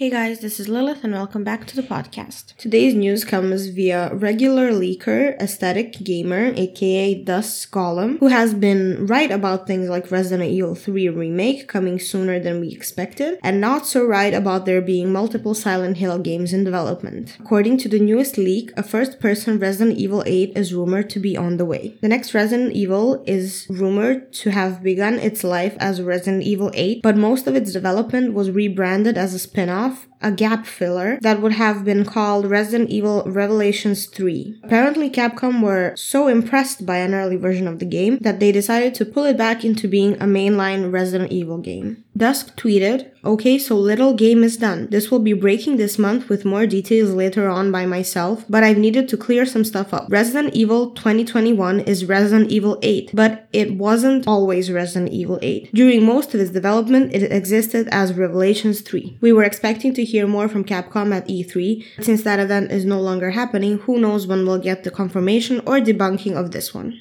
Hey guys, this is Lilith and welcome back to the podcast. Today's news comes via regular leaker, aesthetic gamer, aka Dusk Golem, who has been right about things like Resident Evil 3 remake coming sooner than we expected, and not so right about there being multiple Silent Hill games in development. According to the newest leak, a first-person Resident Evil 8 is rumored to be on the way. The next Resident Evil is rumored to have begun its life as Resident Evil 8, but most of its development was rebranded as a spin-off enough a gap filler that would have been called Resident Evil Revelations 3. Apparently, Capcom were so impressed by an early version of the game that they decided to pull it back into being a mainline Resident Evil game. Dusk tweeted, Okay, so little game is done. This will be breaking this month with more details later on by myself, but I've needed to clear some stuff up. Resident Evil 2021 is Resident Evil 8, but it wasn't always Resident Evil 8. During most of its development, it existed as Revelations 3. We were expecting to hear more from Capcom at E3. Since that event is no longer happening, who knows when we'll get the confirmation or debunking of this one.